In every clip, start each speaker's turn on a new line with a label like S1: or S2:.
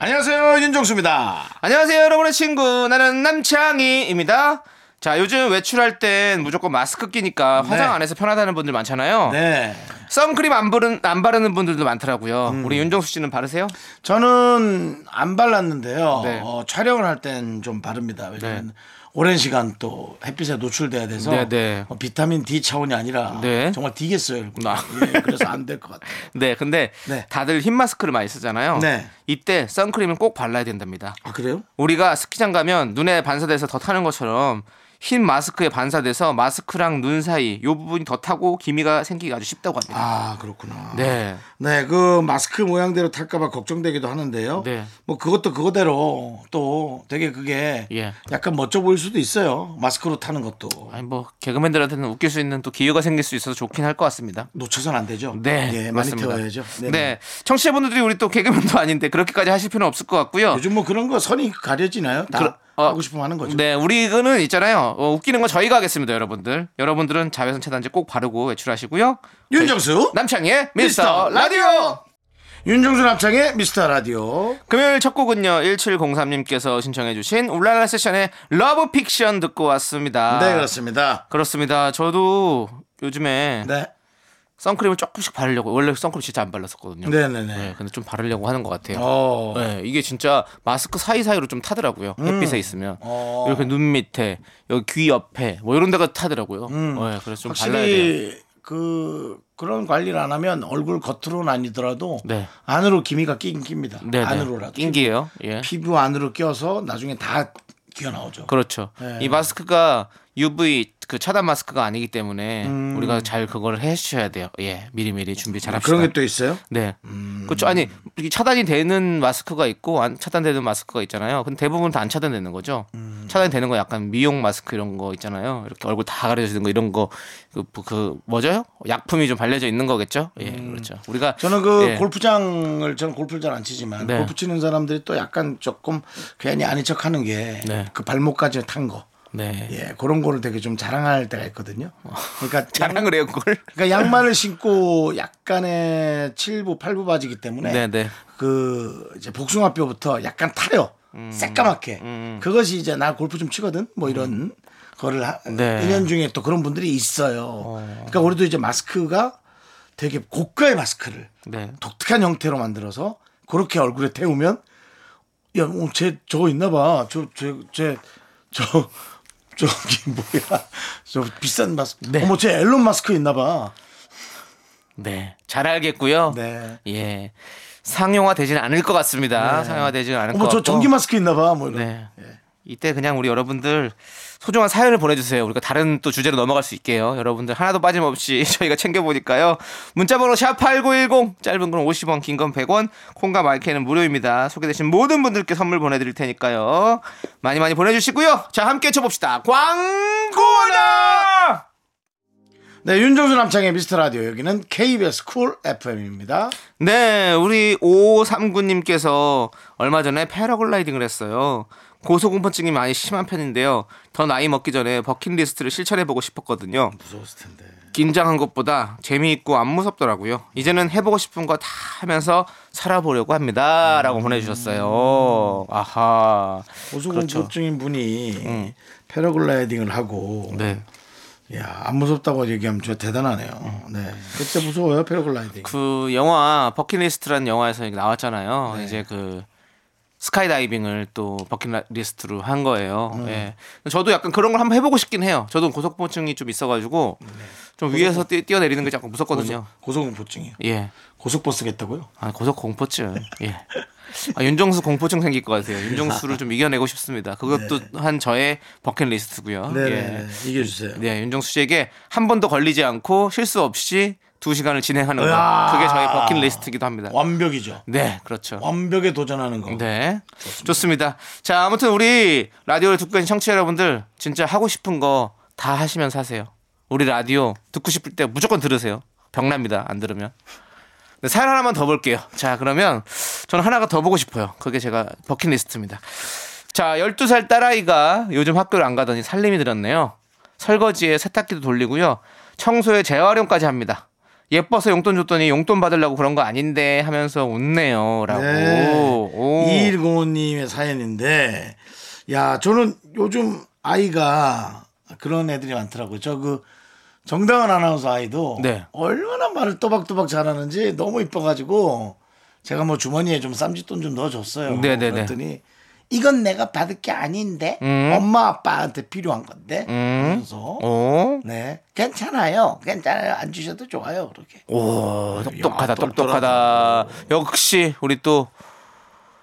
S1: 안녕하세요 윤정수입니다.
S2: 안녕하세요, 여러분의 친구. 나는 남창희입니다. 자, 요즘 외출할 땐 무조건 마스크 끼니까 화장
S1: 네.
S2: 안 해서 편하다는 분들 많잖아요.
S1: 네,
S2: 선크림 안, 바른, 안 바르는 분들도 많더라고요.
S1: 음.
S2: 우리 윤정수 씨는 바르세요?
S1: 저는 안 발랐는데요.
S2: 네.
S1: 어, 촬영을 할 땐 좀 바릅니다. 왜냐면 오랜 시간 또 햇빛에 노출돼야 돼서
S2: 네, 네.
S1: 어, 비타민 D 차원이 아니라
S2: 네.
S1: 정말 D겠어요.
S2: 아.
S1: 예, 그래서 안 될 것 같아요.
S2: 네, 근데
S1: 네.
S2: 다들 흰 마스크를 많이 쓰잖아요.
S1: 네.
S2: 이때 선크림은 꼭 발라야 된답니다.
S1: 아 그래요?
S2: 우리가 스키장 가면 눈에 반사돼서 더 타는 것처럼 흰 마스크에 반사돼서 마스크랑 눈 사이 요 부분이 더 타고 기미가 생기기 아주 쉽다고 합니다.
S1: 아 그렇구나.
S2: 네.
S1: 네, 그 마스크 모양대로 탈까봐 걱정되기도 하는데요.
S2: 네.
S1: 뭐 그것도 그거대로 또 되게 그게
S2: 예.
S1: 약간 멋져 보일 수도 있어요. 마스크로 타는 것도
S2: 아니 뭐 개그맨들한테는 웃길 수 있는 또 기회가 생길 수 있어서 좋긴 할 것 같습니다.
S1: 놓쳐선 안 되죠.
S2: 네,
S1: 예, 많이
S2: 맞습니다.
S1: 태워야죠.
S2: 네, 청취자분들이 우리 또 개그맨도 아닌데 그렇게까지 하실 필요는 없을 것 같고요.
S1: 요즘 뭐 그런 거 선이 가려지나요? 다
S2: 그러- 어,
S1: 하고 싶으면 하는 거죠.
S2: 네, 우리는 있잖아요. 어, 웃기는 건 저희가 하겠습니다, 여러분들. 여러분들은 자외선 차단제 꼭 바르고 외출하시고요.
S1: 윤정수
S2: 남창희의
S1: 미스터
S2: 미스터 라디오.
S1: 윤정수 남창희의 미스터 라디오.
S2: 금요일 첫 곡은요 1703님께서 신청해주신 울랄라 세션의 러브 픽션 듣고 왔습니다.
S1: 네 그렇습니다.
S2: 그렇습니다. 저도 요즘에
S1: 네.
S2: 선크림을 조금씩 바르려고 원래 선크림 진짜 안 발랐었거든요.
S1: 네네네.
S2: 네, 근데 좀 바르려고 하는 것 같아요.
S1: 어.
S2: 네, 이게 진짜 마스크 사이 사이로 좀 타더라고요. 햇빛에 있으면.
S1: 어.
S2: 이렇게 눈 밑에, 여기 귀 옆에, 뭐 이런 데가 타더라고요. 네, 그래서 좀 발라야 돼요.
S1: 그 그런 관리를 안 하면 얼굴 겉으로는 아니더라도
S2: 네.
S1: 안으로 기미가 끼긴 낍니다.
S2: 네, 네.
S1: 안으로라도.
S2: 낀기예요. 예.
S1: 피부 안으로 껴서 나중에 다 기어 나오죠.
S2: 그렇죠.
S1: 네.
S2: 이 마스크가 UV 그 차단 마스크가 아니기 때문에 우리가 잘 그거를 해 주셔야 돼요. 예. 미리미리 준비 잘 합시다.
S1: 음. 그런 게 또 있어요?
S2: 네. 그렇죠. 아니, 차단이 되는 마스크가 있고 안 차단되는 마스크가 있잖아요. 근데 대부분 다 안 차단되는 거죠.
S1: 음.
S2: 차단이 되는 거 약간 미용 마스크 이런 거 있잖아요. 이렇게 얼굴 다 가려지는 거 이런 거 그, 그 뭐죠? 약품이 좀 발려져 있는 거겠죠? 예, 그렇죠. 우리가
S1: 음. 저는 그
S2: 예.
S1: 골프장을 저는 골프를 잘 안 치지만
S2: 네.
S1: 골프 치는 사람들이 또 약간 조금 괜히 아닌 척 하는 게그
S2: 네.
S1: 발목까지 탄 거.
S2: 네.
S1: 예, 그런 거를 되게 좀 자랑할 때가 있거든요. 그러니까
S2: 자랑을 해요, 그걸.
S1: 그러니까 양말을 신고 약간의 7부, 8부 바지기 때문에
S2: 네, 네.
S1: 그 이제 복숭아뼈부터 약간 타요.
S2: 음.
S1: 새까맣게. 그것이 이제 나 골프 좀 치거든. 뭐 이런 거를 하,
S2: 네.
S1: 1년 중에 또 그런 분들이 있어요. 그러니까 우리도 이제 마스크가 되게 고가의 마스크를
S2: 네.
S1: 독특한 형태로 만들어서 그렇게 얼굴에 태우면 야, 어, 쟤 저거 있나 봐. 저, 저, 쟤, 저, 저기 뭐야. 저 비싼 마스크.
S2: 네.
S1: 어머, 쟤 앨런 마스크 있나 봐.
S2: 네. 잘 알겠고요.
S1: 네.
S2: 예. 상용화 되지는 않을 것 같습니다. 상용화 되지는 않을 것
S1: 어머,
S2: 같고.
S1: 저 전기 마스크 있나 봐. 뭐 이런.
S2: 네. 이때 그냥 우리 여러분들 소중한 사연을 보내주세요. 우리가 다른 또 주제로 넘어갈 수 있게요. 여러분들 하나도 빠짐없이 저희가 챙겨보니까요. 문자번호 샵8910 짧은 건 50원 긴 건 100원 콩과 my K는 무료입니다. 소개되신 모든 분들께 선물 보내드릴 테니까요. 많이 많이 보내주시고요. 자 함께 쳐봅시다. 광고나
S1: 네, 윤정수 남창희의 미스터 라디오. 여기는 KBS 쿨 FM입니다.
S2: 네, 우리 5539님께서 얼마 전에 패러글라이딩을 했어요. 고소공포증이 많이 심한 편인데요. 더 나이 먹기 전에 버킷리스트를 실천해보고 싶었거든요.
S1: 무서웠을 텐데.
S2: 긴장한 것보다 재미있고 안 무섭더라고요. 이제는 해보고 싶은 거 다 하면서 살아보려고 합니다. 라고 보내주셨어요. 아하.
S1: 고소공포증인 분이 패러글라이딩을 하고.
S2: 네.
S1: 야, 안 무섭다고 얘기하면 진짜 대단하네요. 네. 그때 무서워요, 패러글라이딩.
S2: 그 영화 버킷리스트라는 영화에서 나왔잖아요. 이제 그 스카이다이빙을 또 버킷리스트로 한 거예요. 예. 저도 약간 그런 걸 한번 해보고 싶긴 해요. 저도 고소공포증이 좀 있어가지고 좀 위에서 뛰, 뛰어내리는 게 조금 무섭거든요.
S1: 고소 공포증이요.
S2: 예.
S1: 고속버스겠다고요?
S2: 아, 고소공포증. 예. 아, 윤정수 공포증 생길 것 같아요. 윤정수를 좀 이겨내고 싶습니다. 그것도 한 저의 버킷리스트고요.
S1: 네,
S2: 예.
S1: 네, 네. 이겨주세요.
S2: 네, 윤정수 씨에게 한 번도 걸리지 않고 실수 없이 두 시간을 진행하는 거.
S1: 으아.
S2: 그게 저희 버킷리스트이기도 합니다.
S1: 완벽이죠.
S2: 네, 그렇죠.
S1: 완벽에 도전하는 거.
S2: 네. 좋습니다. 자, 아무튼 우리 라디오를 듣고 있는 청취자 여러분들 진짜 하고 싶은 거 다 하시면서 하세요. 우리 라디오 듣고 싶을 때 무조건 들으세요. 병납니다. 안 들으면. 네, 사연 하나만 더 볼게요. 자, 그러면 저는 하나가 더 보고 싶어요. 그게 제가 버킷리스트입니다. 자, 12살 딸아이가 요즘 학교를 안 가더니 살림이 들었네요. 설거지에 세탁기도 돌리고요. 청소에 재활용까지 합니다. 예뻐서 용돈 줬더니 용돈 받으려고 그런 거 아닌데 하면서 웃네요. 라고.
S1: 네.
S2: 오.
S1: 2105님의 사연인데, 야, 저는 요즘 아이가 그런 애들이 많더라고요. 저 그 정다은 아나운서 아이도
S2: 네.
S1: 얼마나 말을 또박또박 잘하는지 너무 이뻐가지고 제가 뭐 주머니에 좀 쌈짓돈 좀 넣어줬어요.
S2: 네네네.
S1: 그랬더니 이건 내가 받을 게 아닌데
S2: 음.
S1: 엄마 아빠한테 필요한 건데
S2: 음.
S1: 그러면서
S2: 오.
S1: 네 괜찮아요 괜찮아요 안 주셔도 좋아요 그렇게
S2: 오, 똑똑하다,
S1: 야,
S2: 똑똑하다. 역시 우리 또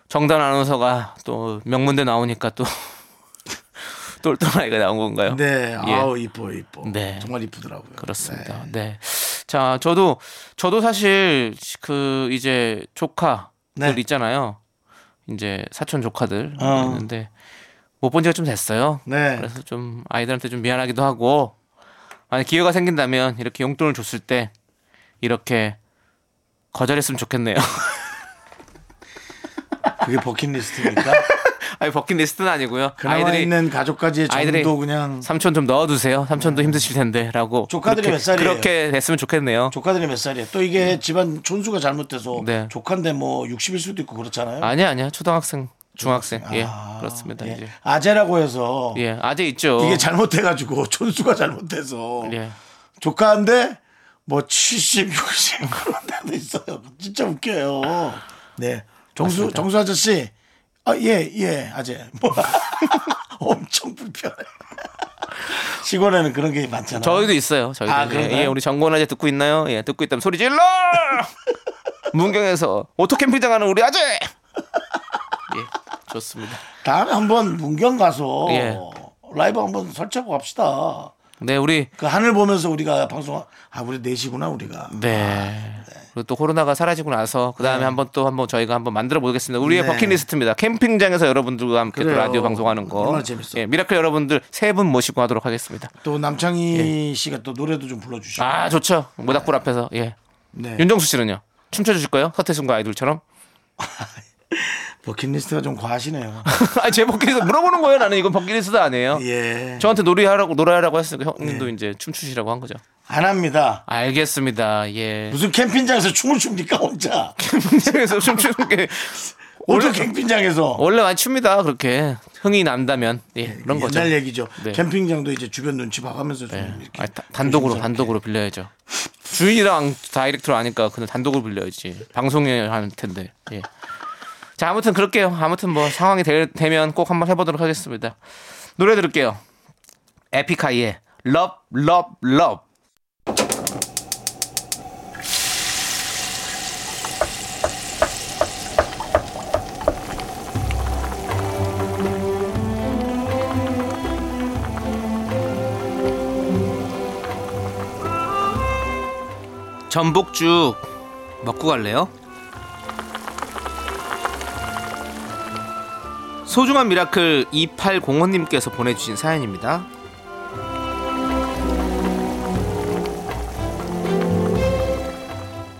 S2: 정단 아나운서가 또 명문대 나오니까 또 아이가 나온 건가요?
S1: 네
S2: 예.
S1: 아우 이뻐 이뻐
S2: 네.
S1: 정말 이쁘더라고요
S2: 그렇습니다.
S1: 네.
S2: 네. 자, 저도 저도 사실 그 이제 조카들
S1: 네.
S2: 있잖아요. 이제 사촌 조카들
S1: 어.
S2: 있는데 못 본 지가 좀 됐어요.
S1: 네.
S2: 그래서 좀 아이들한테 좀 미안하기도 하고 만약 기회가 생긴다면 이렇게 용돈을 줬을 때 이렇게 거절했으면 좋겠네요.
S1: 그게 버킷리스트입니까?
S2: 아니 버킷리스트는 아니고요. 아이들이
S1: 있는 가족까지의 정도 그냥
S2: 삼촌 좀 넣어두세요. 삼촌도 힘드실 텐데라고.
S1: 조카들이
S2: 그렇게-
S1: 몇 살이에요?
S2: 그렇게 됐으면 좋겠네요.
S1: 조카들이 몇 살이에요? 또 이게 집안 촌수가 잘못돼서
S2: 네.
S1: 조카인데 뭐 60일 수도 있고 그렇잖아요.
S2: 아니야 아니야 초등학생, 중학생 예
S1: 아,
S2: 그렇습니다.
S1: 예.
S2: 이제
S1: 아재라고 해서
S2: 예 아재 있죠.
S1: 이게 잘못해 가지고 촌수가 잘못돼서
S2: 예.
S1: 조카인데 뭐 70, 60 그런 데도 있어요. 진짜 웃겨요. 네. 정수
S2: 맞습니다.
S1: 정수 아저씨. 아, 예, 예, 아재. 뭐 엄청 불편해. 시골에는 그런 게 많잖아요.
S2: 저희도 있어요. 저희도
S1: 아,
S2: 예,
S1: 그런가요?
S2: 예, 우리 정권 아재 듣고 있나요? 예 듣고 있다면 소리 질러. 문경에서 오토 캠핑장 가는 우리 아재. 예 좋습니다.
S1: 다음에 한번 문경 가서
S2: 예.
S1: 라이브 한번 설치하고 갑시다.
S2: 네 우리
S1: 그 하늘 보면서 우리가 방송 아 우리 넷이구나 우리가.
S2: 네. 그리고 또 코로나가 사라지고 나서 그 다음에 한번 또 한번 저희가 한번 만들어 보겠습니다. 우리의
S1: 네.
S2: 버킷리스트입니다. 캠핑장에서 여러분들과 함께 또
S1: 그래요.
S2: 라디오 방송하는 거.
S1: 얼마나 재밌어요.
S2: 예, 미라클 여러분들 세 분 모시고 하도록 하겠습니다.
S1: 또 남창희 씨가 또 노래도 좀 불러주시고.
S2: 예. 아 좋죠. 모닥불 앞에서 예.
S1: 네.
S2: 윤정수 씨는요? 춤춰 주실 거예요? 서태순과 아이돌처럼?
S1: 버킷리스트가 좀 과하시네요.
S2: 아니 제 버킷리스트 물어보는 거예요. 나는 이건 버킷리스트 아니에요.
S1: 예.
S2: 저한테 노래하라고 노래하라고 했으니까 형님도
S1: 네.
S2: 이제 춤추시라고 한 거죠.
S1: 안 합니다.
S2: 알겠습니다. 예.
S1: 무슨 캠핑장에서 춤을 춥니까 혼자?
S2: 캠핑장에서 춤추는 게
S1: 원래 캠핑장에서
S2: 원래 많이 춥니다. 그렇게 흥이 난다면 예 그런 거죠.
S1: 옛날 얘기죠.
S2: 네.
S1: 캠핑장도 이제 주변 눈치 봐가면서 좀
S2: 예.
S1: 이렇게
S2: 아니, 다- 단독으로. 단독으로 빌려야죠. 주인이랑 다이렉트로 아니까 그냥 단독으로 빌려야지. 방송에 할 텐데. 예. 자 아무튼 그럴게요. 아무튼 뭐 상황이 되, 되면 꼭 한번 해보도록 하겠습니다. 노래 들을게요. 에픽하이의 Love Love Love. 전복죽 먹고 갈래요? 소중한 미라클 2805님께서 보내주신 사연입니다.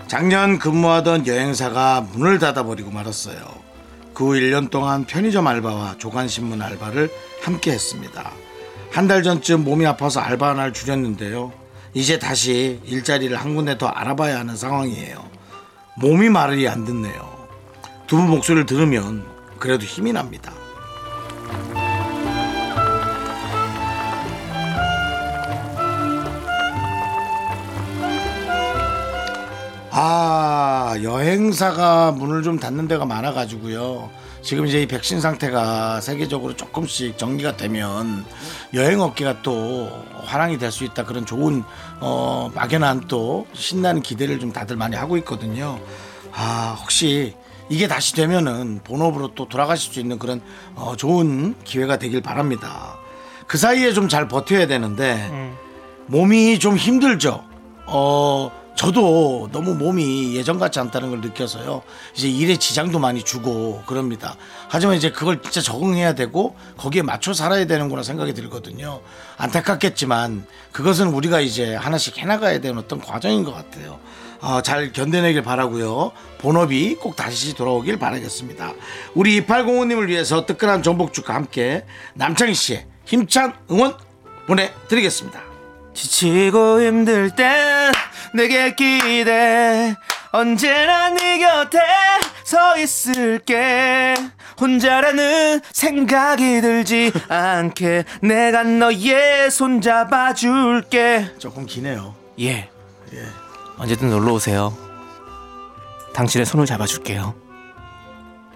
S1: 작년 근무하던 여행사가 문을 닫아버리고 말았어요. 그 후 1년 동안 편의점 알바와 조간신문 알바를 함께 했습니다. 한 달 전쯤 몸이 아파서 알바 하나를 줄였는데요. 이제 다시 일자리를 한 군데 더 알아봐야 하는 상황이에요. 몸이 말이 안 듣네요. 두 분 목소리를 들으면 그래도 힘이 납니다. 아, 여행사가 문을 좀 닫는 데가 많아가지고요. 지금 이제 이 백신 상태가 세계적으로 조금씩 정리가 되면 여행업계가 또 화랑이 될 수 있다 그런 좋은 어 막연한 또 신나는 기대를 좀 다들 많이 하고 있거든요. 아 혹시 이게 다시 되면은 본업으로 또 돌아가실 수 있는 그런 어, 좋은 기회가 되길 바랍니다. 그 사이에 좀 잘 버텨야 되는데 몸이 좀 힘들죠. 어, 저도 너무 몸이 예전 같지 않다는 걸 느껴서요. 이제 일에 지장도 많이 주고 그럽니다. 하지만 이제 그걸 진짜 적응해야 되고 거기에 맞춰 살아야 되는구나 생각이 들거든요. 안타깝겠지만 그것은 우리가 이제 하나씩 해나가야 되는 어떤 과정인 것 같아요. 어, 잘 견뎌내길 바라고요. 본업이 꼭 다시 돌아오길 바라겠습니다. 우리 2805님을 위해서 뜨끈한 전복죽과 함께 남창희 씨의 힘찬 응원 보내드리겠습니다.
S2: 지치고 힘들 땐 내게 기대. 언제나 네 곁에 서 있을게. 혼자라는 생각이 들지 않게 내가 너의 손 잡아줄게.
S1: 조금 기네요.
S2: 예. 언제든 놀러 오세요. 당신의 손을 잡아줄게요.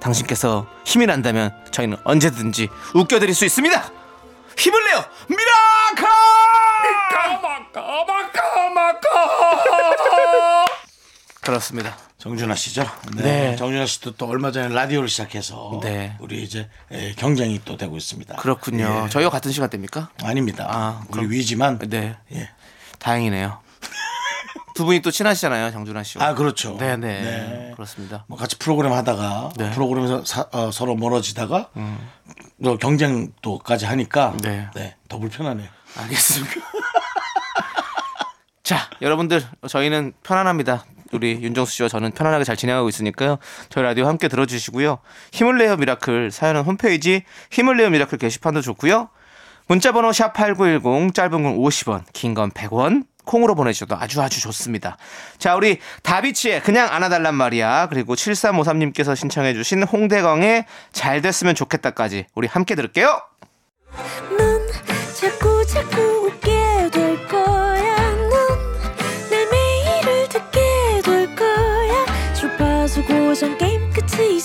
S2: 당신께서 힘이 난다면 저희는 언제든지 웃겨드릴 수 있습니다. 힘을 내요. 미라클 그렇습니다
S1: 정준하 씨죠? 네.
S2: 네.
S1: 정준하 씨도 또 얼마 전에 라디오를 시작해서
S2: 네.
S1: 우리 이제 예, 경쟁이 또 되고 있습니다.
S2: 그렇군요.
S1: 예.
S2: 저희와 같은 시간대입니까?
S1: 아닙니다.
S2: 아,
S1: 우리
S2: 그럼-
S1: 위지만
S2: 네.
S1: 예.
S2: 다행이네요. 두 분이 또 친하시잖아요, 정준하 씨와.
S1: 아 그렇죠.
S2: 네네.
S1: 네.
S2: 그렇습니다.
S1: 뭐 같이 프로그램 하다가
S2: 네. 음.
S1: 프로그램에서 사- 어, 서로 멀어지다가 또 경쟁도까지 하니까
S2: 네.
S1: 네. 더 불편하네요.
S2: 알겠습니다. 자, 여러분들 저희는 편안합니다. 우리 윤정수 씨와 저는 편안하게 잘 진행하고 있으니까요. 저희 라디오 함께 들어주시고요. 힘을 내요 미라클 사연은 홈페이지 힘을 내요 미라클 게시판도 좋고요. 문자번호 샵 #8910 짧은 건 50원, 긴 건 100원. 콩으로 보내주셔도 아주 아주 좋습니다. 자, 우리 다비치의 그냥 안아달란 말이야. 그리고 7353님께서 신청해주신 홍대광의 잘 됐으면 좋겠다까지 우리 함께 들을게요.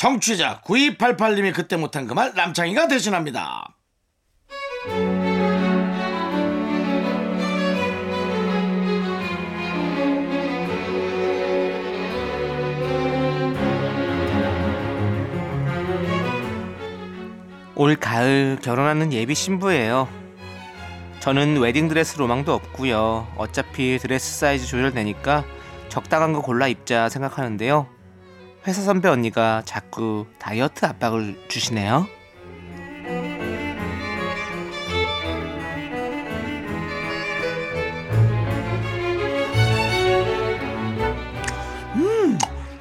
S1: 청취자 9288님이 그때 못한 그 말 남창희가 대신합니다.
S2: 올 가을 결혼하는 예비 신부예요. 저는 웨딩드레스 로망도 없고요. 어차피 드레스 사이즈 조절되니까 적당한 거 골라 입자 생각하는데요. 회사 선배 언니가 자꾸 다이어트 압박을 주시네요.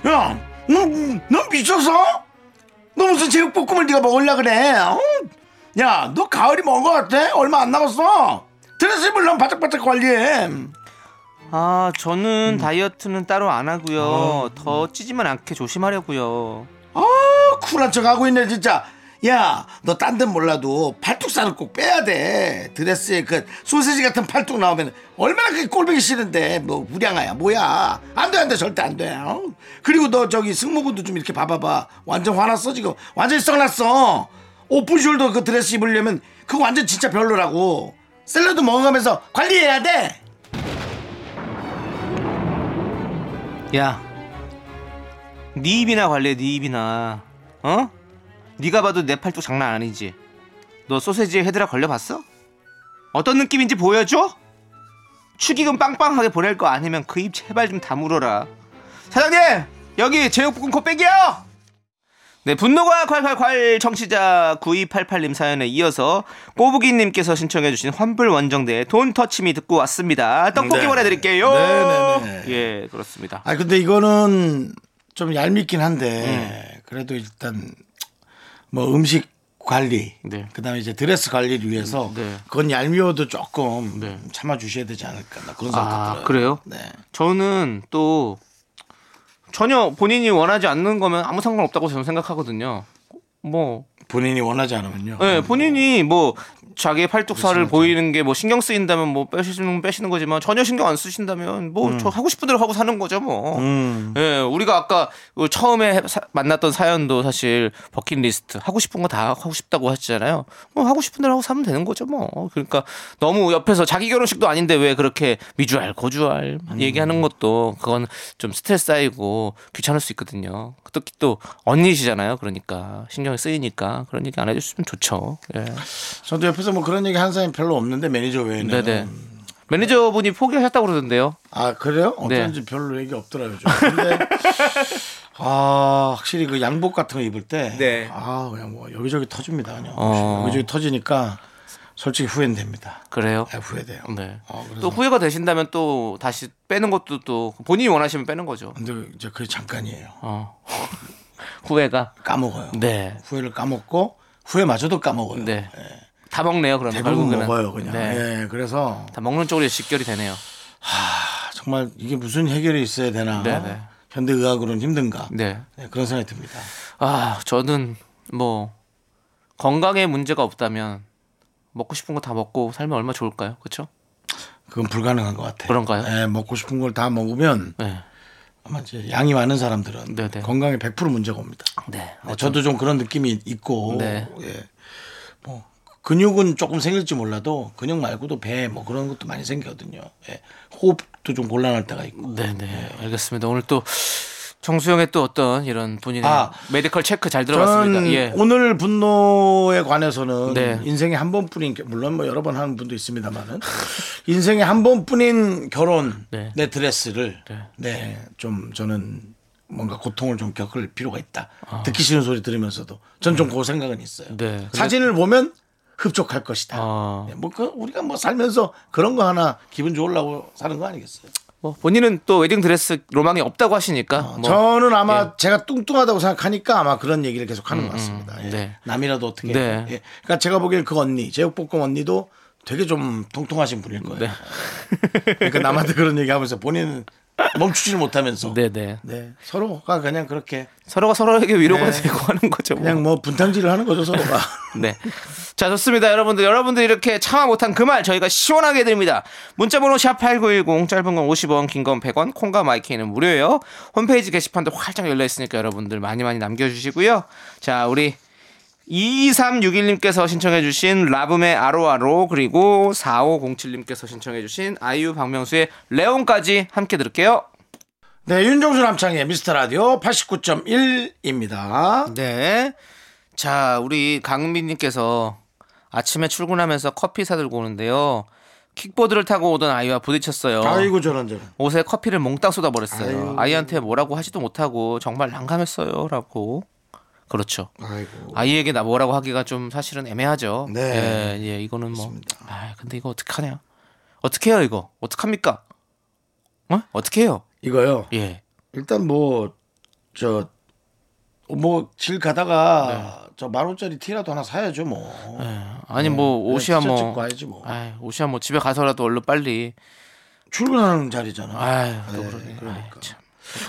S1: 야, 너, 너 미쳤어? 너 무슨 제육볶음을 네가 먹으려 그래? 어? 야, 너 가을이 먼 것 같아? 얼마 안 남았어. 드레스 입으려면 바짝바짝 관리해.
S2: 아, 저는 다이어트는 따로 안 하고요. 더 찌지만 않게 조심하려고요.
S1: 아, 쿨한 척 하고 있네 진짜. 야, 너 딴 데는 몰라도 팔뚝살을 꼭 빼야 돼. 드레스에 그 소세지 같은 팔뚝 나오면 얼마나 그게 꼴보기 싫은데 뭐 우량아야 뭐야? 안 돼, 안 돼, 절대 안 돼. 어? 그리고 너 저기 승모근도 좀 이렇게 봐봐봐. 완전 화났어 지금. 완전히 썩났어. 오픈숄더 그 드레스 입으려면 그거 완전 진짜 별로라고. 샐러드 먹어가면서 관리해야 돼.
S2: 야, 네 입이나 관리해, 네 입이나. 어? 네가 봐도 내 팔뚝 장난 아니지. 너 소세지에 헤드라 걸려봤어? 어떤 느낌인지 보여줘? 축의금 빵빵하게 보낼 거 아니면 그 입 제발 좀 다물어라. 사장님, 여기 제육볶음 곱빼기요. 네, 분노가 콸콸콸 청취자 9288님 사연에 이어서 꼬부기님께서 신청해주신 환불 원정대의 돈 터치미 듣고 왔습니다. 떡볶이
S1: 네.
S2: 보내드릴게요.
S1: 네네네.
S2: 예, 그렇습니다.
S1: 아 근데 이거는 좀 얄밉긴 한데 그래도 일단 뭐 음식 관리
S2: 네.
S1: 그다음에 이제 드레스 관리를 위해서
S2: 네.
S1: 그건 얄미워도 조금
S2: 네.
S1: 참아 주셔야 되지 않을까 나 그런 생각
S2: 아,
S1: 들어요.
S2: 그래요?
S1: 네.
S2: 저는 또 전혀 본인이 원하지 않는 거면 아무 상관 없다고 저는 생각하거든요. 뭐,
S1: 본인이 원하지 않으면요.
S2: 예, 본인이 뭐 자기의 팔뚝살을 보이는 게 뭐 신경 쓰인다면 뭐 빼시는 빼시는 거지만 전혀 신경 안 쓰신다면 뭐저 하고 싶은 대로 하고 사는 거죠 뭐.
S1: 음.
S2: 예, 우리가 아까 그 처음에 사- 만났던 사연도 사실 버킷리스트 하고 싶은 거 다 하고 싶다고 하셨잖아요. 뭐 하고 싶은 대로 하고 사면 되는 거죠 뭐. 그러니까 너무 옆에서 자기 결혼식도 아닌데 왜 그렇게 미주알 고주알 얘기하는 것도 그건 좀 스트레스 쌓이고 귀찮을 수 있거든요. 특히 또 언니시잖아요. 그러니까 신경이 쓰이니까 그런 얘기 안 해주시면 좋죠. 예.
S1: 저도 옆에서 뭐 그런 얘기 한 사람이 별로 없는데 매니저 외에는.
S2: 네네. 매니저분이 포기하셨다고 그러던데요.
S1: 아 그래요?
S2: 네.
S1: 어쩐지 별로 얘기 없더라고요. 근데 아 확실히 그 양복 같은 거 입을 때,
S2: 네.
S1: 아 그냥 뭐 여기저기 터집니다. 그냥
S2: 어.
S1: 여기저기 터지니까 솔직히 후회는 됩니다.
S2: 그래요.
S1: 아, 후회돼요.
S2: 네.
S1: 어, 그래서-
S2: 또 후회가 되신다면 또 다시 빼는 것도 또 본인이 원하시면 빼는 거죠.
S1: 근데 이제 그게 잠깐이에요.
S2: 어. 후회가.
S1: 까먹어요.
S2: 네.
S1: 후회를 까먹고 후회마저도 까먹어요.
S2: 네. 다 먹네요. 그러면
S1: 대부분
S2: 결국에는.
S1: 먹어요 그냥.
S2: 네.
S1: 예, 그래서
S2: 다 먹는 쪽으로 직결이 되네요.
S1: 아, 정말 이게 무슨 해결이 있어야 되나.
S2: 네, 네.
S1: 현대 의학으로는 힘든가.
S2: 네.
S1: 네, 그런 생각이 듭니다.
S2: 아, 저는 뭐 건강에 문제가 없다면 먹고 싶은 거 다 먹고 살면 얼마 나 좋을까요? 그렇죠?
S1: 그건 불가능한 것 같아요.
S2: 그런가요?
S1: 예, 먹고 싶은 걸 다 먹으면
S2: 네.
S1: 아마 이제 양이 많은 사람들은
S2: 네, 네.
S1: 건강에 100% 문제가 옵니다.
S2: 네.
S1: 어, 저도 좀 그런 느낌이 있고,
S2: 네.
S1: 예. 뭐 근육은 조금 생길지 몰라도 근육 말고도 배 뭐 그런 것도 많이 생기거든요. 예. 호흡도 좀 곤란할 때가 있고.
S2: 네, 네. 알겠습니다. 오늘 또 정수 형의 또 어떤 이런 본인의
S1: 아,
S2: medical check 잘 들어봤습니다. 예.
S1: 오늘 분노에 관해서는
S2: 네.
S1: 인생에 한 번뿐인 게- 물론 뭐 여러 번 하는 분도 있습니다만은 인생에 한 번뿐인 결혼
S2: 네.
S1: 내 드레스를
S2: 네.
S1: 네 좀 저는 뭔가 고통을 좀 겪을 필요가 있다.
S2: 아.
S1: 듣기 싫은 소리 들으면서도 전 좀그 생각은 있어요.
S2: 네.
S1: 사진을 보면 흡족할 것이다.
S2: 아.
S1: 네, 뭐 그, 우리가 뭐 살면서 그런 거 하나 기분 좋으려고 사는 거 아니겠어요?
S2: 뭐 본인은 또 웨딩 드레스 로망이 없다고 하시니까 뭐
S1: 어, 저는 아마 제가 뚱뚱하다고 생각하니까 아마 그런 얘기를 계속 하는 것 같습니다. 예.
S2: 네.
S1: 남이라도 어떻게.
S2: 네.
S1: 예. 그러니까 제가 보기엔 그 언니, 제육볶음 언니도 되게 좀 통통하신 분일 거예요.
S2: 네.
S1: 그러니까 남한테 그런 얘기 하면서 본인은 멈추지를 못하면서.
S2: 네, 네.
S1: 네. 서로가 그냥 그렇게
S2: 서로가 서로에게 위로가
S1: 네.
S2: 되고 하는 거죠. 뭐.
S1: 그냥 뭐 분탕질을 하는 거죠, 서로가.
S2: 네. 자, 좋습니다. 여러분들, 여러분들 이렇게 참아 못한 그 말 저희가 시원하게 드립니다. 문자번호 샵8910, 짧은 건 50원, 긴 건 100원, 콩과 마이크는 무료예요. 홈페이지 게시판도 활짝 열려 있으니까 여러분들 많이 많이 남겨주시고요. 자, 우리 2361님께서 신청해주신 라붐의 아로아로, 그리고 4507님께서 신청해주신 아이유 박명수의 레온까지 함께 들을게요.
S1: 네, 윤정수 남창의 미스터 라디오 89.1입니다.
S2: 네. 자, 우리 강민님께서 아침에 출근하면서 커피 사들고 오는데요. 킥보드를 타고 오던 아이와 부딪혔어요.
S1: 아이고, 저런 저런.
S2: 옷에 커피를 몽땅 쏟아버렸어요.
S1: 아이고.
S2: 아이한테 뭐라고 하지도 못하고 정말 난감했어요. 라고. 그렇죠.
S1: 아이고.
S2: 아이에게 나 뭐라고 하기가 좀 사실은 애매하죠.
S1: 네.
S2: 예, 예, 이거는 뭐. 아, 근데 이거 어떡하냐. 어떻게 해요, 이거? 어떡합니까? 어? 어떻게 해요?
S1: 이거요.
S2: 예.
S1: 일단 뭐 저뭐길 가다가 저만 원짜리 티라도 하나 사야죠 뭐.
S2: 예. 아니, 뭐, 옷이야
S1: 티셔츠
S2: 뭐.
S1: 입고 가야지 뭐.
S2: 아이, 옷이야 뭐 집에 가서라도 얼른 빨리.
S1: 출근하는 자리잖아.
S2: 아유, 또
S1: 네,
S2: 그러네.
S1: 그러니까.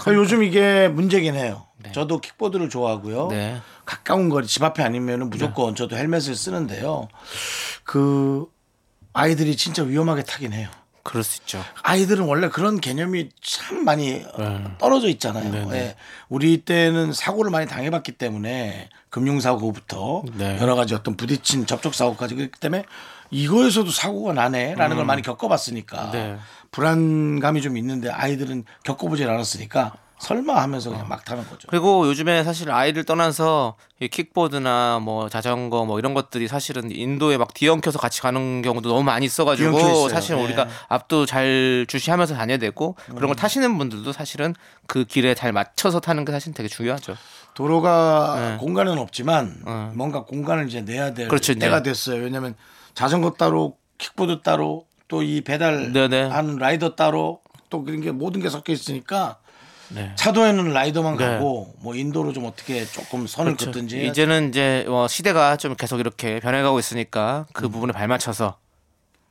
S1: 그러니까 요즘 이게 문제긴 해요. 저도 킥보드를 좋아하고요.
S2: 네.
S1: 가까운 거리 집 앞에 아니면은 무조건 저도 헬멧을 쓰는데요. 그 아이들이 진짜 위험하게 타긴 해요.
S2: 그럴 수 있죠.
S1: 아이들은 원래 그런 개념이 참 많이 떨어져 있잖아요. 예. 우리 때는 사고를 많이 당해봤기 때문에 금융사고부터
S2: 네.
S1: 여러 가지 어떤 부딪힌 접촉사고까지 그렇기 때문에 이거에서도 사고가 나네라는 걸 많이 겪어봤으니까
S2: 네.
S1: 불안감이 좀 있는데 아이들은 겪어보질 않았으니까 설마 하면서 그냥 막 타는 거죠.
S2: 그리고 요즘에 사실 아이를 떠나서 이 킥보드나 뭐 자전거 뭐 이런 것들이 사실은 인도에 막 뒤엉켜서 같이 가는 경우도 너무 많이 있어가지고. 사실
S1: 네.
S2: 우리가 앞도 잘 주시하면서 다녀야 되고 그런 걸 타시는 분들도 사실은 그 길에 잘 맞춰서 타는 게 사실 되게 중요하죠.
S1: 도로가
S2: 네.
S1: 공간은 없지만
S2: 어.
S1: 뭔가 공간을 이제 내야 될
S2: 그렇죠,
S1: 때가
S2: 네.
S1: 됐어요. 왜냐하면 자전거 따로 킥보드 따로 또 이 배달
S2: 네네.
S1: 하는 라이더 따로 또 그런 게 모든 게 섞여 있으니까
S2: 네.
S1: 차도에는 라이더만
S2: 네.
S1: 가고 뭐 인도로 좀 어떻게 조금 선을
S2: 그렇죠.
S1: 긋든지.
S2: 이제는 이제 어, 시대가 좀 계속 이렇게 변해가고 있으니까 그
S1: 음.
S2: 부분에 발맞춰서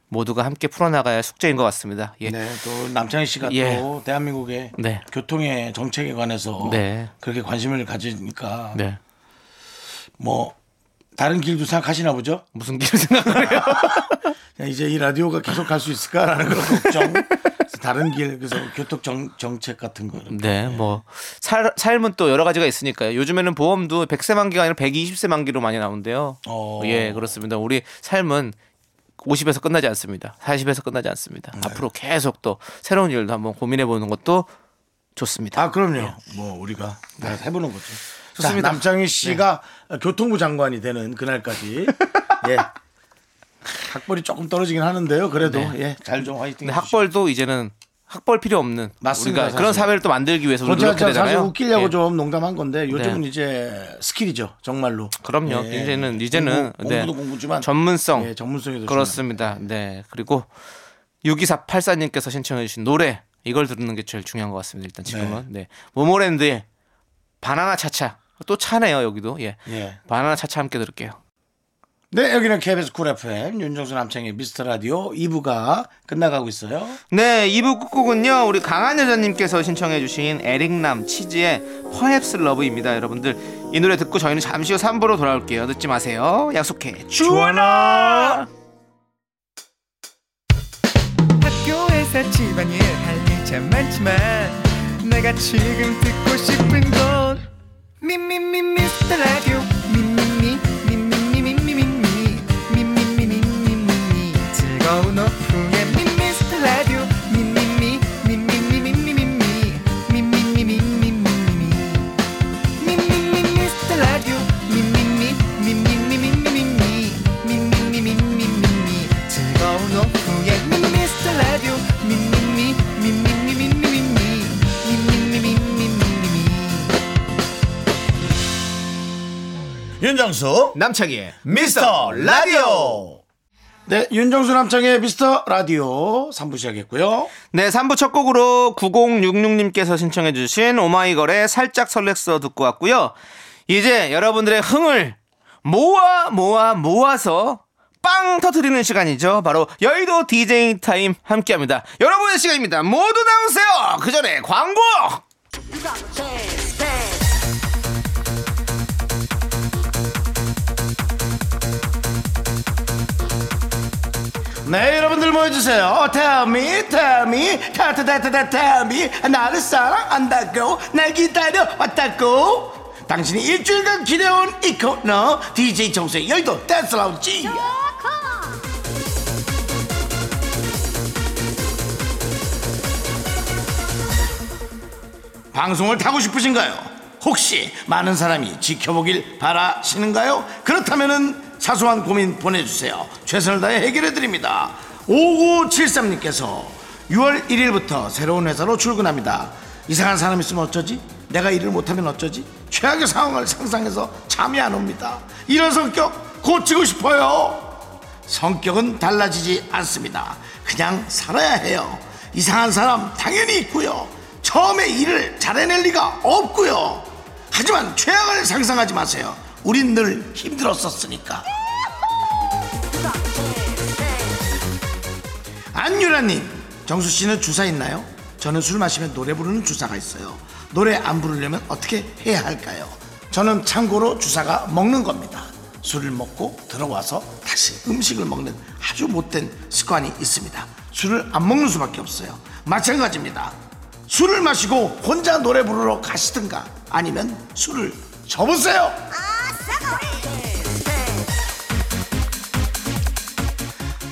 S2: 모두가 함께 풀어나가야 숙제인 것 같습니다. 예.
S1: 네, 또 남창희 씨가
S2: 예.
S1: 또 대한민국의
S2: 네.
S1: 교통의 정책에 관해서
S2: 네.
S1: 그렇게 관심을 가지니까
S2: 네.
S1: 뭐 다른 길도 생각하시나 보죠?
S2: 무슨 길을 생각해요?
S1: 야, 이제 이 라디오가 계속 갈 수 있을까라는 그런 걱정. 다른 길, 그래서 교통 정, 정책 같은 거.
S2: 네, 뭐 살, 삶은 또 여러 가지가 있으니까요. 요즘에는 보험도 100세 만기가 아니라 120세 만기로 많이 나온대요.
S1: 어.
S2: 예, 그렇습니다. 우리 삶은 50에서 끝나지 않습니다. 40에서 끝나지 않습니다.
S1: 네.
S2: 앞으로 계속 또 새로운 일도 한번 고민해 보는 것도 좋습니다.
S1: 아, 그럼요. 뭐, 우리가 다 해보는 거죠.
S2: 좋습니다. 네.
S1: 자, 남창희 씨가 교통부 장관이 되는 그날까지. 예. 학벌이 조금 떨어지긴 하는데요. 그래도, 예, 잘 좀 화이팅.
S2: 근데 학벌도 이제는 학벌 필요 없는
S1: 맞습니다,
S2: 우리가 그런
S1: 사실.
S2: 사회를 또 만들기 위해서 우리
S1: 그렇죠.
S2: 노력해야
S1: 사실
S2: 되잖아요.
S1: 웃기려고
S2: 예.
S1: 좀 농담한 건데 요즘은
S2: 네.
S1: 이제 스킬이죠. 정말로.
S2: 그럼요.
S1: 예.
S2: 이제는 이제는
S1: 공부,
S2: 네.
S1: 공부도 공부지만
S2: 전문성
S1: 예, 전문성이 더
S2: 그렇습니다. 네. 그리고 6248사님께서 신청해 주신 노래 이걸 듣는 게 제일 중요한 것 같습니다. 일단 지금은 네. 모모랜드의 바나나 차차 또 차네요 여기도 예.
S1: 예.
S2: 바나나 차차 함께 들을게요.
S1: 네, 여기는 KBS 쿨 FM 윤정수 남창희의 미스터 라디오 2부가 끝나가고 있어요.
S2: 네, 2부 끝곡은요. 우리 강한 여자님께서 신청해 주신 에릭남 치즈의 Perhaps Love입니다. 여러분들 이 노래 듣고 저희는 잠시 후 3부로 돌아올게요. 늦지 마세요. 약속해. 주원아.
S3: 학교에서 집안일 할일참 많지만 내가 지금 듣고 싶은 건 미미미 미스터 라디오 미미미 오후에 미스터 라디오 미미미 미미미 미미미 미 미미 미미미 미미 미 미스터 라디오 미미미 미미미 미미미 미미미 미미미 즐거운 오후에 미스터 라디오 미미미 미미미 미미미 미미미 미미미
S1: 윤정수
S2: 남창희의
S1: 미스터 라디오. 네, 윤정수 남창희의 미스터 라디오 3부 시작했고요.
S2: 네, 3부 첫 곡으로 9066님께서 신청해주신 오마이걸의 살짝 설렜어 듣고 왔고요. 이제 여러분들의 흥을 모아 모아 모아서 빵 터트리는 시간이죠. 바로 여의도 DJ 타임 함께 합니다. 여러분의 시간입니다. 모두 나오세요! 그 전에 광고!
S1: 네, 여러분들 모여주세요. Tell me, tell me, 타타타타타 tell me. 나를 사랑한다고, 날 기다려 왔다고. 당신이 일주일간 기대온 이 코너, DJ 정수의 여의도 댄스 라운지. 방송을 타고 싶으신가요? 혹시 많은 사람이 지켜보길 바라시는가요? 그렇다면은 사소한 고민 보내주세요. 최선을 다해 해결해 드립니다. 5973님께서 6월 1일부터 새로운 회사로 출근합니다. 이상한 사람 있으면 어쩌지? 내가 일을 못하면 어쩌지? 최악의 상황을 상상해서 잠이 안 옵니다. 이런 성격 고치고 싶어요. 성격은 달라지지 않습니다. 그냥 살아야 해요. 이상한 사람 당연히 있고요. 처음에 일을 잘해낼 리가 없고요. 하지만 최악을 상상하지 마세요. 우린 늘 힘들었었으니까. 안유라님, 정수 씨는 주사 있나요? 저는 술 마시면 노래 부르는 주사가 있어요. 노래 안 부르려면 어떻게 해야 할까요? 저는 참고로 주사가 먹는 겁니다. 술을 먹고 들어와서 다시 음식을 먹는 아주 못된 습관이 있습니다. 술을 안 먹는 수밖에 없어요. 마찬가지입니다. 술을 마시고 혼자 노래 부르러 가시든가 아니면 술을 접으세요.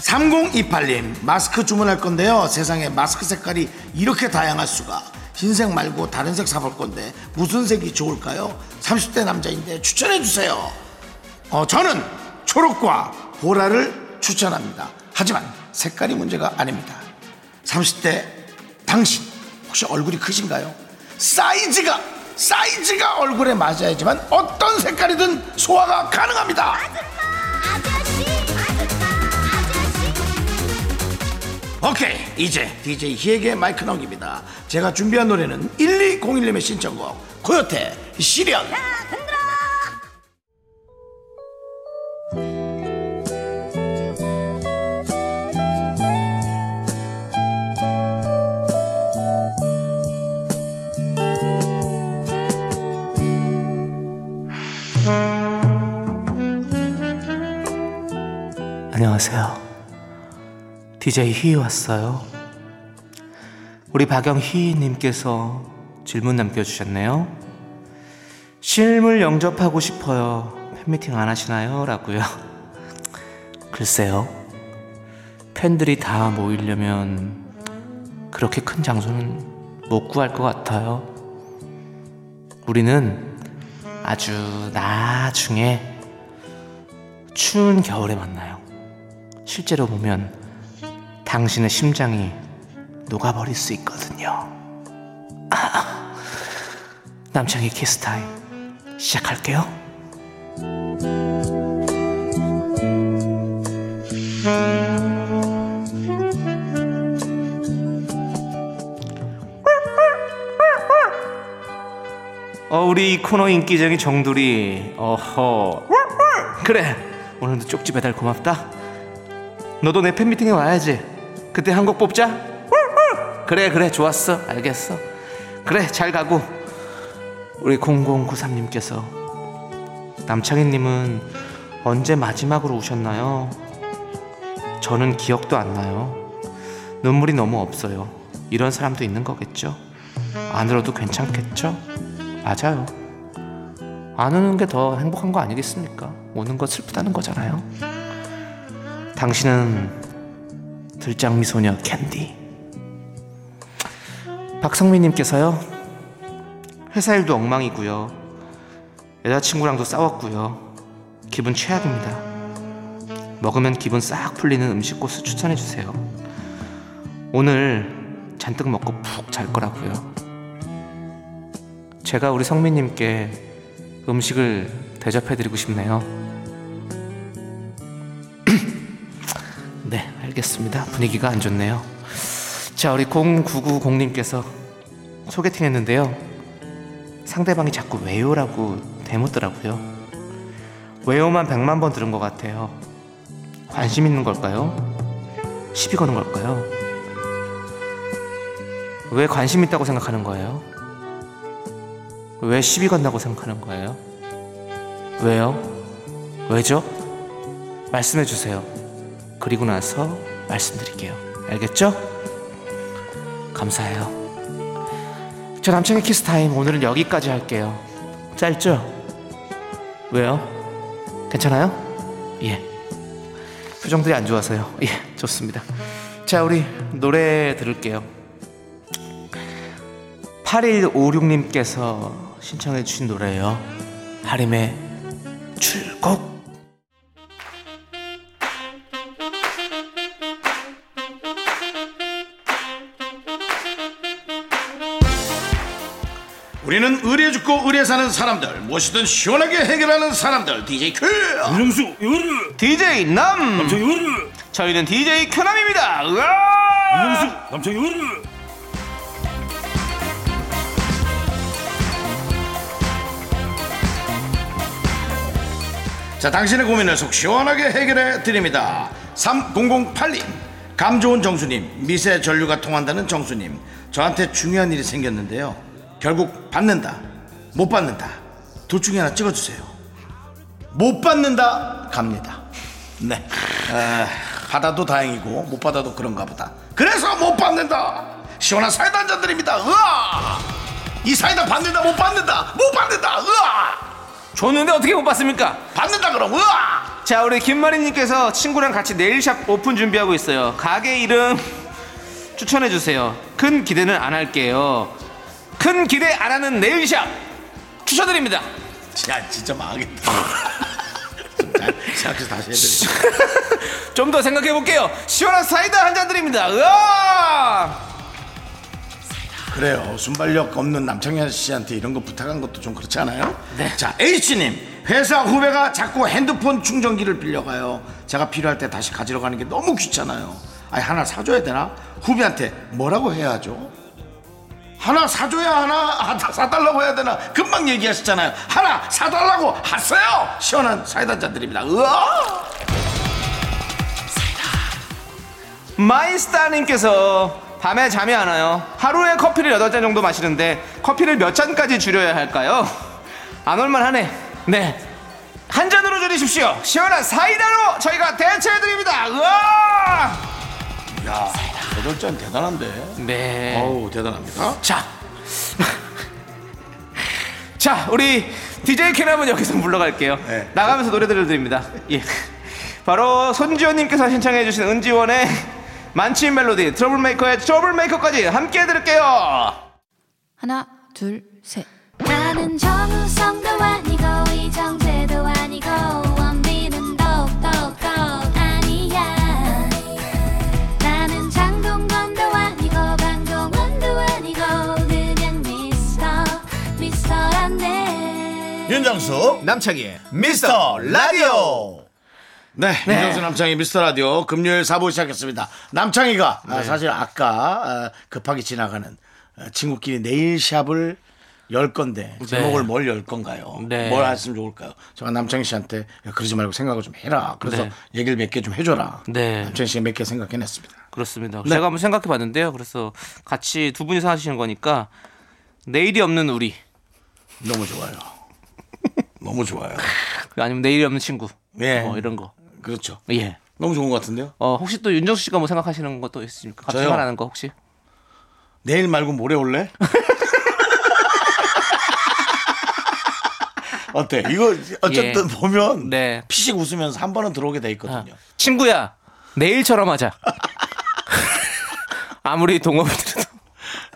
S1: 3028님 마스크 주문할 건데요. 세상에 마스크 색깔이 이렇게 다양할 수가. 흰색 말고 다른 색 사볼 건데 무슨 색이 좋을까요? 30대 남자인데 추천해 주세요. 어, 저는 초록과 보라를 추천합니다. 하지만 색깔이 문제가 아닙니다. 30대 당신 혹시 얼굴이 크신가요? 사이즈가 사이즈가 얼굴에 맞아야지만 어떤 색깔이든 소화가 가능합니다. 오케이 이제 DJ 희에게 마이크 넘깁니다. 제가 준비한 노래는 1201님의 신청곡 코요태 시련
S2: DJ 희희 왔어요. 우리 박영희님께서 질문 남겨주셨네요. 실물 영접하고 싶어요. 팬미팅 안 하시나요? 라고요. 글쎄요. 팬들이 다 모이려면 그렇게 큰 장소는 못 구할 것 같아요. 우리는 아주 나중에 추운 겨울에 만나요. 실제로 보면 당신의 심장이 녹아버릴 수 있거든요. 남창희 키스타임 시작할게요. 어, 우리 이 코너 인기쟁이 정돌이 어허. 그래 오늘도 쪽지 배달 고맙다. 너도 내 팬미팅에 와야지 그때 한 곡 뽑자 그래 그래 좋았어 알겠어 그래 잘 가고 우리 0093님께서 남창희님은 언제 마지막으로 오셨나요? 저는 기억도 안 나요 눈물이 너무 없어요 이런 사람도 있는 거겠죠 안 울어도 괜찮겠죠? 맞아요. 안 오는 게 더 행복한 거 아니겠습니까? 오는 거 슬프다는 거잖아요. 당신은 들장미 소녀 캔디. 박성민님께서요. 회사 일도 엉망이고요. 여자친구랑도 싸웠고요. 기분 최악입니다. 먹으면 기분 싹 풀리는 음식 코스 추천해 주세요. 오늘 잔뜩 먹고 푹 잘 거라고요. 제가 우리 성민님께 음식을 대접해드리고 싶네요. 알겠습니다. 분위기가 안 좋네요. 자, 우리 0990님께서 소개팅 했는데요. 상대방이 자꾸 왜요라고 대묻더라고요. 왜요만 100만 번 들은 것 같아요. 관심 있는 걸까요? 시비 거는 걸까요? 왜 관심 있다고 생각하는 거예요? 왜 시비 건다고 생각하는 거예요? 왜요? 왜죠? 말씀해 주세요. 그리고 나서 말씀드릴게요. 알겠죠? 감사해요. 저 남창희의 키스 타임 오늘은 여기까지 할게요. 짧죠? 왜요? 괜찮아요? 예. 표정들이 안 좋아서요. 예, 좋습니다. 자, 우리 노래 들을게요. 8156님께서 신청해 주신 노래예요. 하림의 출곡.
S1: 우리는 의리에 죽고 의리에 사는 사람들 무엇이든 시원하게 해결하는 사람들 DJ 큐
S4: 윤정수 요르
S2: DJ 남.
S4: 남창희 요르
S2: 저희는 DJ 큐남입니다.
S4: 윤정수 남창희 요르
S1: 자 당신의 고민을 속 시원하게 해결해 드립니다. 3008님 감 좋은 정수님 미세 전류가 통한다는 정수님. 저한테 중요한 일이 생겼는데요 결국 받는다. 못 받는다. 둘 중에 하나 찍어주세요. 못 받는다. 갑니다. 네. 에, 받아도 다행이고 못 받아도 그런가 보다. 그래서 못 받는다. 시원한 사이다 한잔 드립니다. 으아! 이 사이다 받는다 못 받는다. 못 받는다. 으아!
S2: 줬는데 어떻게 못 봤습니까?
S1: 받는다 그럼. 으아!
S2: 자 우리 김마리님께서 친구랑 같이 네일샵 오픈 준비하고 있어요. 가게 이름 추천해 주세요. 큰 기대는 안 할게요 큰 기대 안 하는 네일샵 추천드립니다.
S1: 야 진짜 망하겠다. 생각해서 다시 해야 돼
S2: 좀더 생각해 볼게요. 시원한 사이다 한 잔 드립니다. 으아!
S1: 그래요. 순발력 없는 남창현 씨한테 이런 거 부탁한 것도 좀 그렇지 않아요? 네. 자 H님. 회사 후배가 자꾸 핸드폰 충전기를 빌려가요. 제가 필요할 때 다시 가지러 가는 게 너무 귀찮아요. 아니 하나 사줘야 되나? 후배한테 뭐라고 해야 하죠? 하나 사줘야 하나 아, 사달라고 해야 되나? 금방 얘기하셨잖아요. 하나 사달라고 하세요! 시원한 사이다 한잔 드립니다. 으아!
S2: 마이스타님께서 밤에 잠이 안 와요. 하루에 커피를 8잔 정도 마시는데 커피를 몇 잔까지 줄여야 할까요? 안 올만 하네. 네한 잔으로 주십시오. 시원한 사이다로 저희가 대체해드립니다. 으아!
S1: 야, 잔 대단한데.
S2: 네.
S1: 어우, 대단합니다.
S2: 자. 자, 우리 DJ 캐남은 여기서 물러갈게요.
S1: 네.
S2: 나가면서 노래 들려드립니다. 예. 바로 손지원님께서 신청해주신 은지원의 만취인 멜로디, 트러블메이커의 트러블메이커까지 함께 들을게요.
S5: 하나, 둘, 셋.
S6: 나는 정우성도 아니
S1: 윤정수,
S2: 남창희의
S1: 미스터 라디오. 네, 윤정수 남창희 미스터 라디오 금요일 4부 시작했습니다. 남창희가 아, 사실 아까 아, 급하게 지나가는 아, 친구끼리 네일 샵을 열 건데 제목을 뭘 열 건가요?
S2: 네.
S1: 뭘 했으면 좋을까요? 제가 남창희 씨한테 야, 그러지 말고 생각을 좀 해라. 그래서
S2: 네.
S1: 얘기를 몇 개 좀 해줘라.
S2: 네.
S1: 남창희 씨가 몇 개 생각해냈습니다.
S2: 그렇습니다.
S1: 네.
S2: 제가 한번 생각해 봤는데요. 그래서 같이 두 분이서 하시는 거니까 내일이 없는 우리
S1: 너무 좋아요. 너무 좋아요.
S2: 아니면 내일이 없는 친구
S1: 예.
S2: 뭐 이런 거.
S1: 그렇죠.
S2: 예.
S1: 너무 좋은 것 같은데요?
S2: 어 혹시 또 윤정수 씨가 뭐 생각하시는 것도 있습니까? 갑자기
S1: 저요?
S2: 생각나는 거 혹시?
S1: 내일 말고 모레 올래? 어때? 이거 어쨌든
S2: 예.
S1: 보면
S2: 네.
S1: 피식 웃으면서 한 번은 들어오게 돼 있거든요.
S2: 친구야 내일처럼 하자. 아무리 동업을 들어도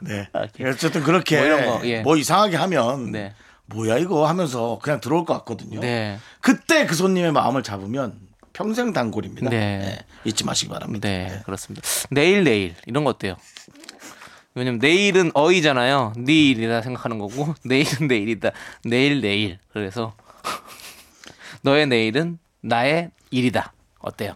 S1: 네.
S2: 아, 예.
S1: 어쨌든 그렇게
S2: 뭐
S1: 뭐,
S2: 거, 예.
S1: 이상하게 하면
S2: 네.
S1: 뭐야 이거 하면서 그냥 들어올 것 같거든요.
S2: 네.
S1: 그때 그 손님의 마음을 잡으면 평생 단골입니다.
S2: 네.
S1: 네. 잊지 마시기 바랍니다.
S2: 네, 그렇습니다. 내일 내일 이런 거 어때요? 왜냐면 내일은 어이잖아요. 내일이라 생각하는 거고 내일은 내일이다. 내일 내일. 그래서 너의 내일은 나의 일이다. 어때요?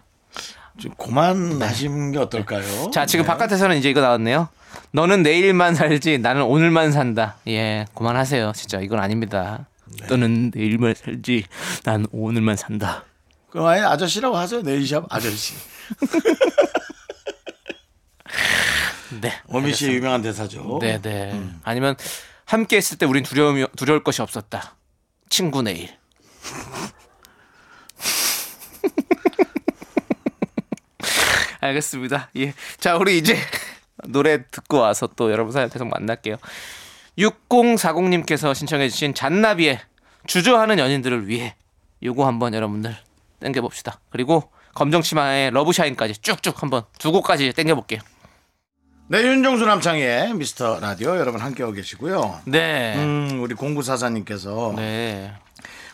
S1: 좀 그만 하시는 게 어떨까요?
S2: 자, 지금
S1: 네.
S2: 바깥에서는 이제 이거 나왔네요. 너는 내일만 살지 나는 오늘만 산다. 예, 그만하세요. 진짜 이건 아닙니다.
S1: 네.
S2: 너는 내일만 살지 난 오늘만 산다.
S1: 그럼 아예 아저씨라고 하세요. 네일샵 아저씨.
S2: 네.
S1: 오미 씨의 유명한 대사죠.
S2: 네, 네. 아니면 함께 있을 때 우린 두려움이 두려울 것이 없었다. 친구 내일. 알겠습니다. 예. 자, 우리 이제 노래 듣고 와서 또 여러분 사연 계속 만날게요. 6040님께서 신청해주신 잔나비의 주저하는 연인들을 위해 요거 한번 여러분들 땡겨봅시다. 그리고 검정치마의 러브샤인까지 쭉쭉 한번 두 곡까지 땡겨볼게요.
S1: 네, 윤정수 남창의 미스터 라디오 여러분 함께하고 계시고요.
S2: 네.
S1: 음, 우리 공구사사님께서
S2: 네.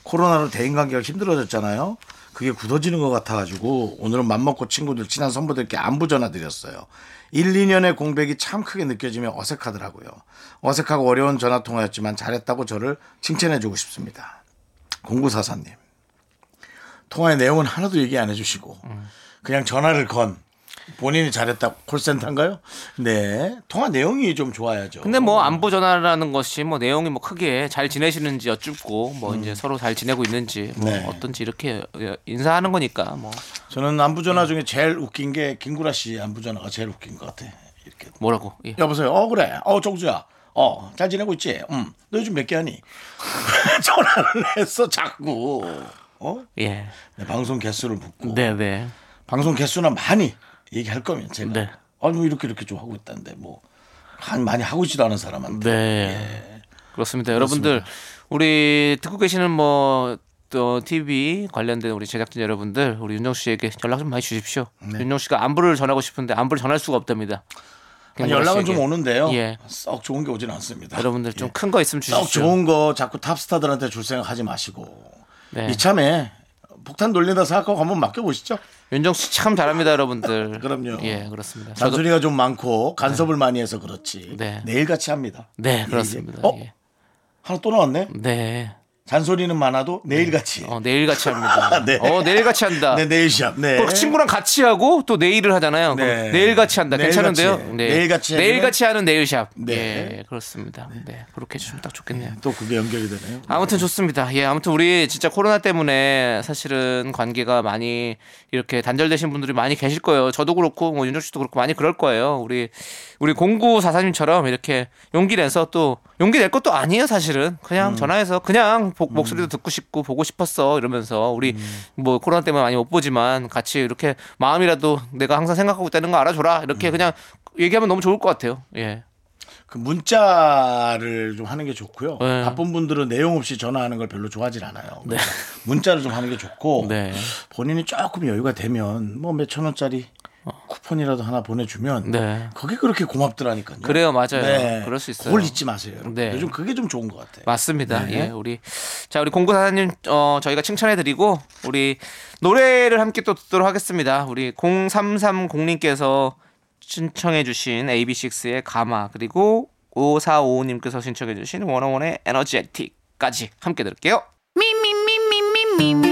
S1: 코로나로 대인관계가 힘들어졌잖아요. 그게 굳어지는 것 같아가지고 오늘은 맘먹고 친구들 친한 선부들께 안부 전화 드렸어요. 1, 2년의 공백이 참 크게 느껴지며 어색하더라고요. 어색하고 어려운 전화 통화였지만 잘했다고 저를 칭찬해주고 싶습니다. 공구사사님 통화의 내용은 하나도 얘기 안 해주시고 그냥 전화를 건 본인이 잘했다 콜센터인가요? 네 통화 내용이 좀 좋아야죠.
S2: 근데 뭐 안부 전화라는 것이 뭐 내용이 뭐 크게 잘 지내시는지 여쭙고 뭐 이제 서로 잘 지내고 있는지 뭐
S1: 음. 네.
S2: 어떤지 이렇게 인사하는 거니까 뭐
S1: 저는 안부 전화 중에 제일 웃긴 게 김구라 씨 안부 전화가 제일 웃긴 것 같아. 이렇게
S2: 뭐라고 예.
S1: 여보세요. 어 그래. 어 정수야. 어 잘 지내고 있지. 음. 너 요즘 몇 개 하니? 전화를 했어 자꾸. 어?
S2: 예.
S1: 네, 방송 개수를 묻고.
S2: 네, 네.
S1: 방송 개수나 많이 얘기할 거면 제가.
S2: 네.
S1: 아니 뭐 이렇게 이렇게 좀 하고 있다는데 뭐. 한 많이 하고 있지도 않은 사람한테.
S2: 네. 그렇습니다. 여러분들 우리 듣고 계시는 뭐 또 TV 관련된 우리 제작진 여러분들 우리 윤정 씨에게 연락 좀 많이 주십시오.
S1: 네.
S2: 윤정 씨가 안부를 전하고 싶은데 안부를 전할 수가 없답니다.
S1: 아니, 연락은 좀. 오는데요.
S2: 예.
S1: 썩 좋은 게 오진 않습니다.
S2: 여러분들 좀
S1: 예.
S2: 큰거 있으면
S1: 썩
S2: 주십시오.
S1: 좋은 거 자꾸 탑스타들한테 줄 생각하지 마시고
S2: 네.
S1: 이참에 폭탄 돌린다 생각하고 한번 맡겨보시죠.
S2: 윤정 씨참 잘합니다, 여러분들.
S1: 그럼요.
S2: 예, 그렇습니다.
S1: 잔소리가 좀 많고 간섭을 많이 해서 그렇지.
S2: 네.
S1: 내일 같이 합니다.
S2: 네, 그렇습니다.
S1: 어?
S2: 예.
S1: 하나 또 나왔네.
S2: 네.
S1: 잔소리는 많아도 내일 같이.
S2: 어, 내일 같이 합니다.
S1: 네.
S2: 어, 내일 같이 한다.
S1: 네, 내일 시합. 네.
S2: 또 친구랑 같이 하고 또 내일을 하잖아요.
S1: 네.
S2: 내일 같이 한다.
S1: 내일
S2: 괜찮은데요?
S1: 같이.
S2: 네.
S1: 내일 같이
S2: 내일
S1: 하면-
S2: 같이 하는 내일샵.
S1: 네.
S2: 예, 그렇습니다. 네. 그렇게 해주시면 딱 좋겠네요.
S1: 또 그게 연결이 되네요.
S2: 아무튼 좋습니다. 예, 아무튼 우리 진짜 코로나 때문에 사실은 관계가 많이 이렇게 단절되신 분들이 많이 계실 거예요. 저도 그렇고 뭐 윤정 씨도 그렇고 많이 그럴 거예요. 우리 우리 공구 사사님처럼 이렇게 용기 내서 또 용기 낼 것도 아니에요, 사실은. 그냥 전화해서 그냥 복- 목소리도 듣고 싶고 보고 싶었어 이러면서 우리 뭐 코로나 때문에 많이 못 보지만 같이 이렇게 마음이라도 내가 항상 생각하고 있다는 거 알아줘라 이렇게 그냥 얘기하면 너무 좋을 것 같아요. 예.
S1: 그 문자를 좀 하는 게 좋고요.
S2: 네.
S1: 바쁜 분들은 내용 없이 전화하는 걸 별로 좋아하질 않아요. 그러니까 문자를 좀 하는 게 좋고
S2: 네.
S1: 본인이 조금 여유가 되면 뭐 몇천 원짜리 쿠폰이라도 하나 보내주면
S2: 네.
S1: 그게 그렇게 고맙더라니까요.
S2: 그래요, 맞아요. 그럴 수 있어요.
S1: 그걸 잊지 마세요. 여러분.
S2: 네.
S1: 요즘 그게 좀 좋은 것 같아요.
S2: 맞습니다.
S1: 네.
S2: 예, 우리 자 우리 공구사님 어 저희가 칭찬해드리고 우리 노래를 함께 또 듣도록 하겠습니다. 우리 0330님께서 신청해주신 AB6IX의 가마 그리고 5455님께서 신청해주신 원어원의 에너지틱까지 함께 들을게요.
S6: Me,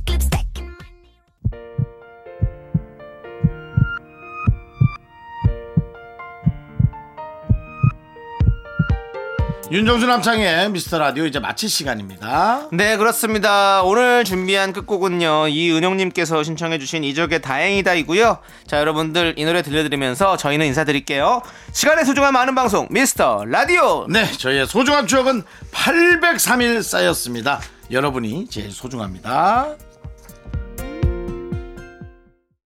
S1: 윤정수 남창의 미스터 라디오 이제 마칠 시간입니다.
S2: 네 그렇습니다 오늘 준비한 끝곡은요 이은영님께서 신청해주신 이적의 다행이다이고요 자 여러분들 이 노래 들려드리면서 저희는 인사드릴게요 시간의 소중함 많은 방송 미스터 라디오
S1: 네, 저희의 소중한 추억은 803일 쌓였습니다. 여러분이 제일 소중합니다.